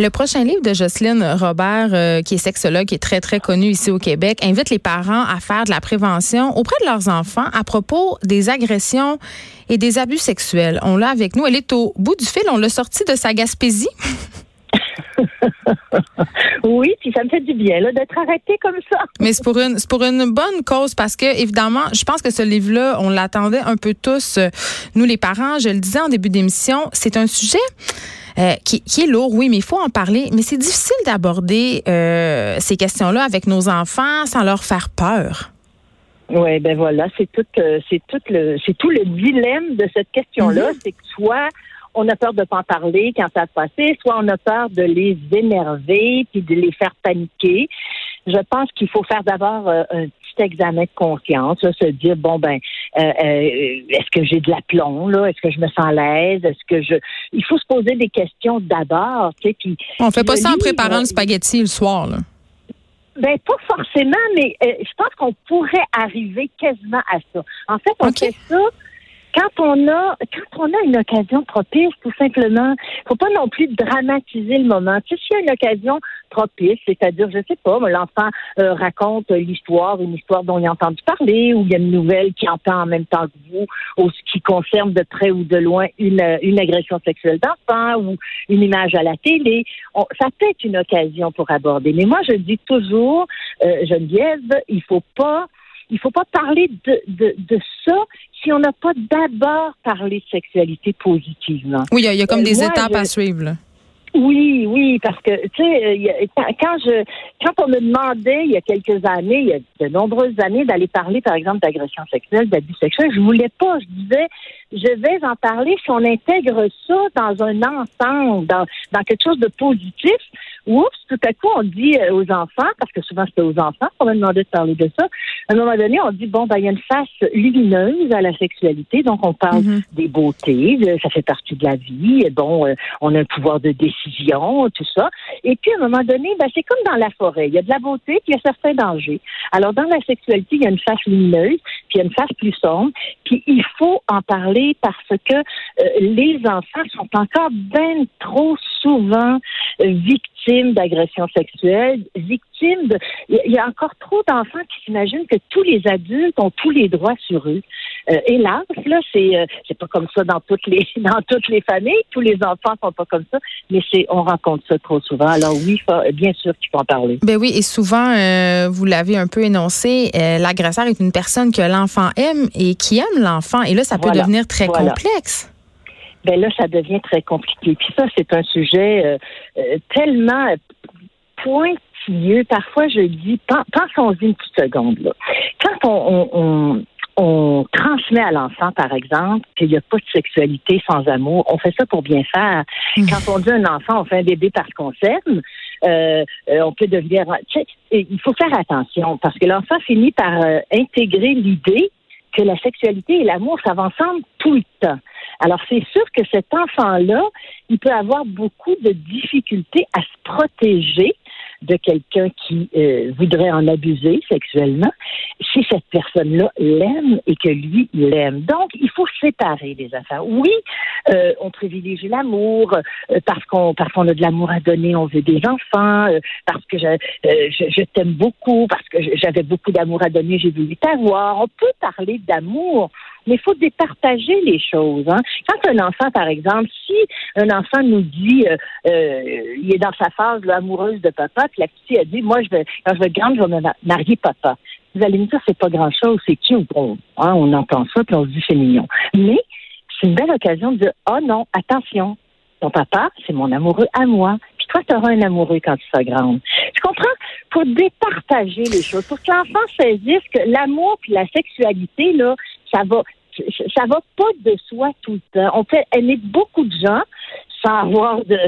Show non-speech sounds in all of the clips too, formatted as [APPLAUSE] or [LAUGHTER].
Le prochain livre de Jocelyne Robert, euh, qui est sexologue, qui est très, très connu ici au Québec, invite les parents à faire de la prévention auprès de leurs enfants à propos des agressions et des abus sexuels. On l'a avec nous. Elle est au bout du fil. On l'a sortie de sa Gaspésie. [LAUGHS] oui, puis ça me fait du bien d'être arrêté comme ça. [LAUGHS] Mais c'est pour une c'est pour une bonne cause parce que évidemment, je pense que ce livre-là, on l'attendait un peu tous euh, nous les parents, je le disais en début d'émission, c'est un sujet euh, qui, est lourd, oui, mais il faut en parler. Mais c'est difficile d'aborder euh, ces questions-là avec nos enfants sans leur faire peur. Oui, ben voilà, c'est tout, euh, c'est tout le, c'est tout le dilemme de cette question-là, mhm. c'est que soit on a peur de pas en parler quand ça se passe, soit on a peur de les énerver puis de les faire paniquer. Je pense qu'il faut faire d'abord un petit examen de conscience, se dire bon ben euh, euh, est-ce que j'ai de l'aplomb là, est-ce que je me sens à l'aise, est-ce que je il faut se poser des questions d'abord, tu sais puis on fait pas ça en préparant le spaghetti le soir là. Ben pas forcément, mais euh, je pense qu'on pourrait arriver quasiment à ça. En fait, on fait ça quand on a quand on a une occasion propice, tout simplement, faut pas non plus dramatiser le moment. Tu sais, s'il y a une occasion propice, c'est-à-dire, je sais pas, l'enfant euh, raconte l'histoire, une histoire dont il a entendu parler, ou il y a une nouvelle qui entend en même temps que vous, ou ce qui concerne de près ou de loin une, une agression sexuelle d'enfant ou une image à la télé, ça peut être une occasion pour aborder. Mais moi, je dis toujours, euh, Geneviève, il faut pas il faut pas parler de, de, de ça si on n'a pas d'abord parlé de sexualité positivement. Oui, il y, a comme euh, des étapes à suivre. Oui, oui, parce que tu sais, quand je quand on me demandait il y a quelques années, il y a de nombreuses années, d'aller parler, par exemple, d'agression sexuelle, d'abus sexuels, je voulais pas. Je disais, je vais en parler si on intègre ça dans un ensemble, dans, dans quelque chose de positif. Oups, tout à coup, on dit euh, aux enfants, parce que souvent c'était aux enfants qu'on me demandait de parler de ça. À un moment donné, on dit bon, ben il y a une face lumineuse à la sexualité, donc on parle mm-hmm. des beautés, ça fait partie de la vie. Bon, euh, on a un pouvoir de décision tout ça. Et puis, à un moment donné, ben, c'est comme dans la forêt. Il y a de la beauté, puis il y a certains dangers. Alors, dans la sexualité, il y a une face lumineuse, puis il y a une face plus sombre. Puis, il faut en parler parce que euh, les enfants sont encore bien trop souvent euh, victimes d'agressions sexuelles, victimes de... Il y a encore trop d'enfants qui s'imaginent que tous les adultes ont tous les droits sur eux. Euh, hélas, là, c'est euh, c'est pas comme ça dans toutes les [LAUGHS] dans toutes les familles. Tous les enfants sont pas comme ça, mais c'est on rencontre ça trop souvent. Alors oui, bien sûr qu'il faut en parler. Ben oui, et souvent, euh, vous l'avez un peu énoncé, l'agresseur est une personne que l'enfant aime et qui aime l'enfant. Et là, ça peut devenir très complexe. Ben là, ça devient très compliqué. Puis ça, c'est un sujet tellement pointilleux. Parfois, je dis, pensons-y une petite seconde. Là. Quand on, on on transmet à l'enfant, par exemple, qu'il n'y a pas de sexualité sans amour. On fait ça pour bien faire. Hmm. Quand on dit à un enfant, on fait un bébé parce qu'on s'aime, euh, euh, on peut devenir... il faut faire attention parce que l'enfant finit par euh, intégrer l'idée que la sexualité et l'amour, ça va ensemble tout le temps. Alors, c'est sûr que cet enfant-là, il peut avoir beaucoup de difficultés à se protéger de quelqu'un qui euh, voudrait en abuser sexuellement, si cette personne-là l'aime et que lui l'aime. Donc, il faut séparer les affaires. Oui, euh, on privilégie l'amour euh, parce qu'on parce qu'on a de l'amour à donner, on veut des enfants, parce que je, je, je t'aime beaucoup, parce que j'avais beaucoup d'amour à donner, j'ai voulu t'avoir. On peut parler d'amour mais il faut départager les choses. Hein. Quand un enfant, par exemple, si un enfant nous dit, euh, euh, il est dans sa phase amoureuse de papa, puis la petite a dit, moi, je vais, quand je vais grande, je vais me marier papa. Vous allez me dire, c'est pas grand-chose, c'est qui on, hein, on entend ça, puis on se dit, c'est mignon. Mais c'est une belle occasion de dire, oh non, attention, ton papa, c'est mon amoureux à moi. Puis toi, tu auras un amoureux quand tu seras grande. Tu comprends? Pour départager les choses, pour que l'enfant saisisse que l'amour puis la sexualité, là, ça va, ça va pas de soi tout le temps. On fait aimer beaucoup de gens sans avoir de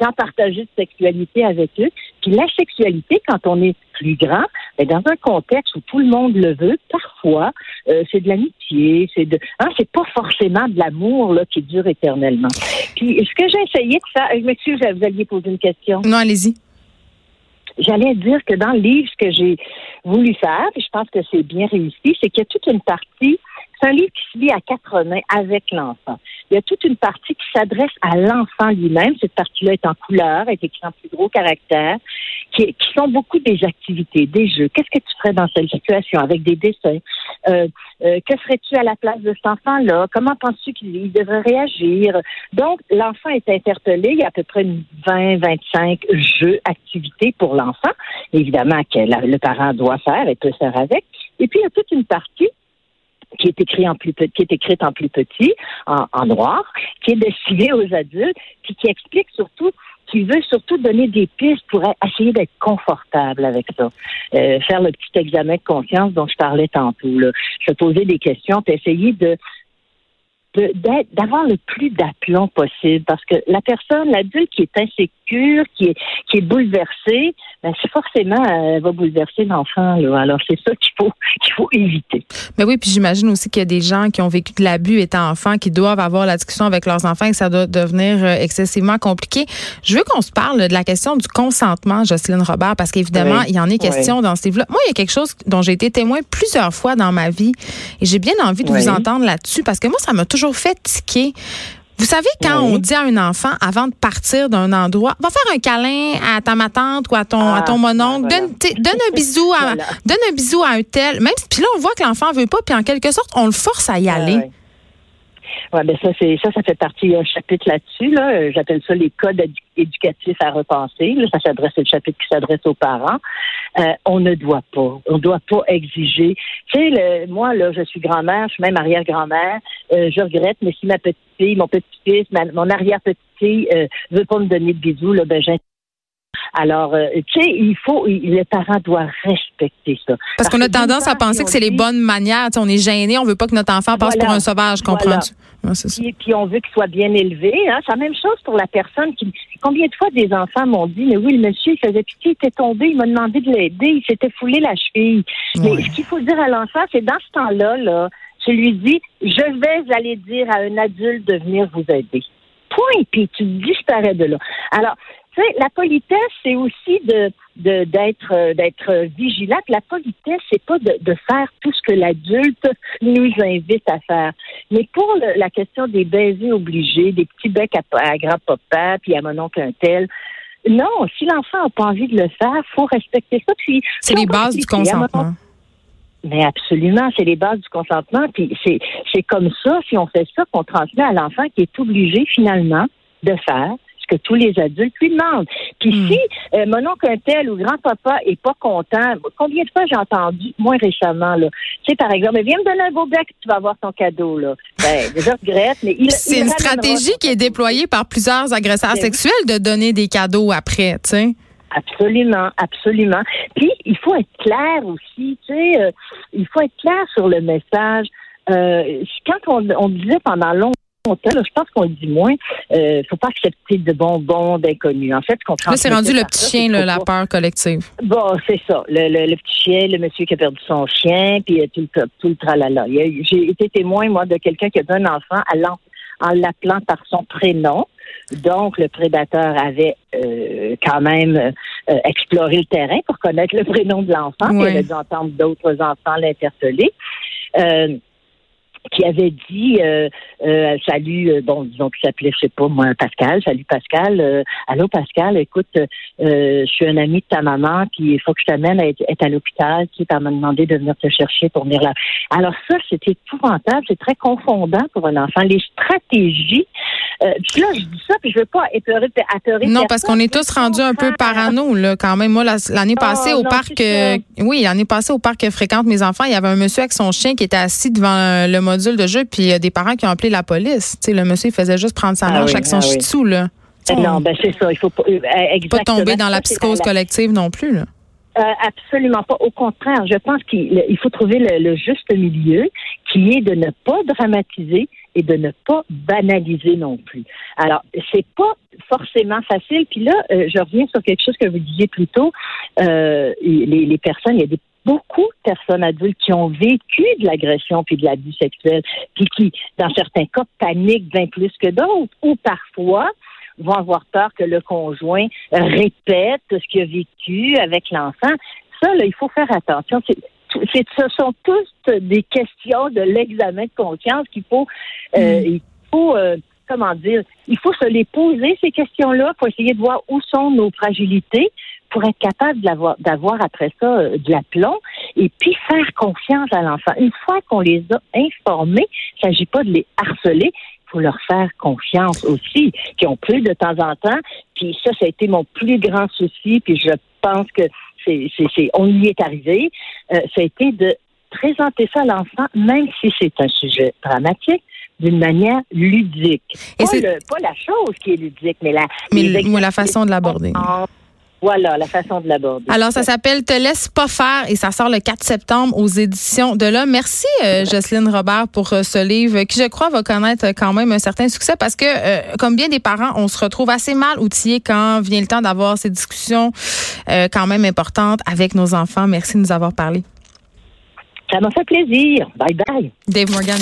sans partager de sexualité avec eux. Puis la sexualité, quand on est plus grand, mais ben, dans un contexte où tout le monde le veut, parfois, euh, c'est de l'amitié, c'est de, hein, c'est pas forcément de l'amour là qui dure éternellement. Puis ce que j'ai essayé de faire, je m'excuse, vous alliez poser une question. Non, allez-y. J'allais dire que dans le livre, ce que j'ai voulu faire, et je pense que c'est bien réussi, c'est qu'il y a toute une partie C'est un livre qui se lit à quatre mains avec l'enfant. Il y a toute une partie qui s'adresse à l'enfant lui-même. Cette partie-là est en couleur, est écrite en plus gros caractère, qui, qui sont beaucoup des activités, des jeux. Qu'est-ce que tu ferais dans cette situation avec des dessins? Euh, euh, que ferais-tu à la place de cet enfant-là? Comment penses-tu qu'il devrait réagir? Donc, l'enfant est interpellé. Il y a à peu près 20, 25 jeux, activités pour l'enfant, évidemment, que le parent doit faire et peut faire avec. Et puis, il y a toute une partie qui est écrit en plus petit, qui est écrite en plus petit, en, noir, qui est destinée aux adultes, puis qui explique surtout qui veut surtout donner des pistes pour essayer d'être confortable avec ça. Euh, faire le petit examen de conscience dont je parlais tantôt. Là. Se poser des questions, puis essayer de d'avoir le plus d'aplomb possible parce que la personne, l'adulte qui est insécure, qui est, qui est bouleversée, ben forcément, elle va bouleverser l'enfant. Alors, c'est ça qu'il faut, qu'il faut éviter. Mais oui, puis j'imagine aussi qu'il y a des gens qui ont vécu de l'abus étant enfants, qui doivent avoir la discussion avec leurs enfants et que ça doit devenir euh, excessivement compliqué. Je veux qu'on se parle de la question du consentement, Jocelyne Robert, parce qu'évidemment, il y en est question dans ce livre-là. Moi, il y a quelque chose dont j'ai été témoin plusieurs fois dans ma vie et j'ai bien envie de vous entendre là-dessus parce que moi, ça m'a toujours toujours. Vous savez, quand on dit à un enfant, avant de partir d'un endroit, va faire un câlin à ta matante ou à ton, à ton ah, mononcle, donne, un bisou à, [LAUGHS] donne un bisou à un tel. Même, puis là, on voit que l'enfant veut pas, puis en quelque sorte, on le force à y aller. Ouais, ben ça, c'est ça, ça fait partie un chapitre là-dessus. Là. Euh, j'appelle ça les codes éducatifs à repenser. Là, ça s'adresse au chapitre qui s'adresse aux parents. Euh, on ne doit pas, on ne doit pas exiger. Tu sais, moi, là, je suis grand-mère, je suis même arrière-grand-mère. Euh, je regrette, mais si ma petite fille, mon petit-fils, mon arrière-petite fille euh, veut pas me donner de bisous, là, ben alors, euh, tu sais, il faut, les parents doivent respecter ça. Parce, qu'on a tendance à penser que c'est les bonnes manières. on est gêné, on veut pas que notre enfant passe pour un sauvage, comprends-tu? puis, on veut qu'il soit bien élevé. Hein. C'est la même chose pour la personne qui. Combien de fois des enfants m'ont dit, mais oui, le monsieur, il faisait pitié, il était tombé, il m'a demandé de l'aider, il s'était foulé la cheville. Mais ce qu'il faut dire à l'enfant, c'est dans ce temps-là, là, je lui dis, je vais aller dire à un adulte de venir vous aider. Point, puis tu disparais de là. Alors, tu sais, la politesse, c'est aussi de d'être euh, d'être vigilante. La politesse, c'est pas de, de, faire tout ce que l'adulte nous invite à faire. Mais pour la question des baisers obligés, des petits becs à, à grand-papa, puis à mon oncle un tel, non, si l'enfant n'a pas envie de le faire, faut respecter ça. Puis c'est les bases du consentement. Mais absolument, c'est les bases du consentement. Puis c'est c'est comme ça, si on fait ça, qu'on transmet à l'enfant qui est obligé finalement de faire que tous les adultes lui demandent. Puis hmm. si euh, mon oncle un tel ou grand-papa est pas content, combien de fois j'ai entendu, moins récemment, là, tu sais, par exemple, viens me donner un beau bec, tu vas avoir ton cadeau, là. Ben, je regrette, mais il C'est une stratégie qui est déployée par plusieurs agresseurs ben sexuels de donner des cadeaux après, tu sais. Absolument, absolument. Puis il faut être clair aussi, tu sais, euh, il faut être clair sur le message. Euh, quand on, on disait pendant longtemps je pense qu'on le dit moins. Euh, faut pas accepter de bonbons d'inconnus. En fait, Là, c'est rendu le petit chien, la peur collective. Bon, c'est ça. Le, petit chien, le monsieur qui a perdu son chien, puis euh, tout le, tout le tralala. J'ai été témoin, moi, de quelqu'un qui a donné un enfant en l'appelant par son prénom. Donc, le prédateur avait euh, quand même euh, exploré le terrain pour connaître le prénom de l'enfant. Il avait dû entendre d'autres enfants l'interpeller. Euh, qui avait dit euh, euh, salut euh, bon disons qu'il s'appelait je sais pas moi Pascal. Salut Pascal. Allô Pascal écoute je suis un ami de ta maman qui il faut que je t'amène à être, à l'hôpital qui m'a demandé de venir te chercher pour venir là. Alors ça c'était épouvantable c'est très confondant pour un enfant. Les stratégies puis là je dis ça puis je veux pas épeler atterrir non parce qu'on est tous rendus un peu parano là quand même moi l'année ah, passée au parc oui l'année passée au parc que fréquente mes enfants il y avait un monsieur avec son chien qui était assis devant le module de jeu, puis il y a des parents qui ont appelé la police. sais, le monsieur, il faisait juste prendre sa marche ah avec son ah shih là. Non, ben c'est ça. Il faut pas, euh, pas tomber dans la psychose collective non plus. Là. Euh, absolument pas. Au contraire, je pense qu'il faut trouver le, juste milieu qui est de ne pas dramatiser et de ne pas banaliser non plus. Alors, c'est pas forcément facile. Puis là, euh, je reviens sur quelque chose que vous disiez plus tôt. les, les, personnes, il y a des beaucoup de personnes adultes qui ont vécu de l'agression puis de l'abus sexuel, puis qui, dans certains cas, paniquent bien plus que d'autres, ou parfois vont avoir peur que le conjoint répète ce qu'il a vécu avec l'enfant. Ça, là, il faut faire attention. Ce sont tous des questions de l'examen de conscience qu'il faut, euh, mm. il faut, euh, comment dire, il faut se les poser ces questions-là pour essayer de voir où sont nos fragilités pour être capable d'avoir après ça euh, de l'aplomb et puis faire confiance à l'enfant. Une fois qu'on les a informés, il ne s'agit pas de les harceler, il faut leur faire confiance aussi, qui ont plus de temps en temps. Puis ça, ça a été mon plus grand souci, puis je pense que c'est, c'est, on y est arrivé. Euh, ça a été de présenter ça à l'enfant, même si c'est un sujet dramatique, d'une manière ludique. Et pas, le, pas, la chose qui est ludique, mais la, mais la façon de l'aborder. Voilà, la façon de l'aborder. Alors, ça s'appelle Te laisse pas faire et ça sort le 4 septembre aux éditions de là. Merci, euh, Jocelyne Robert, pour euh, ce livre qui, je crois, va connaître quand même un certain succès parce que, euh, comme bien des parents, on se retrouve assez mal outillés quand vient le temps d'avoir ces discussions quand même importantes avec nos enfants. Merci de nous avoir parlé. Ça m'a fait plaisir. Bye bye. Dave Morgan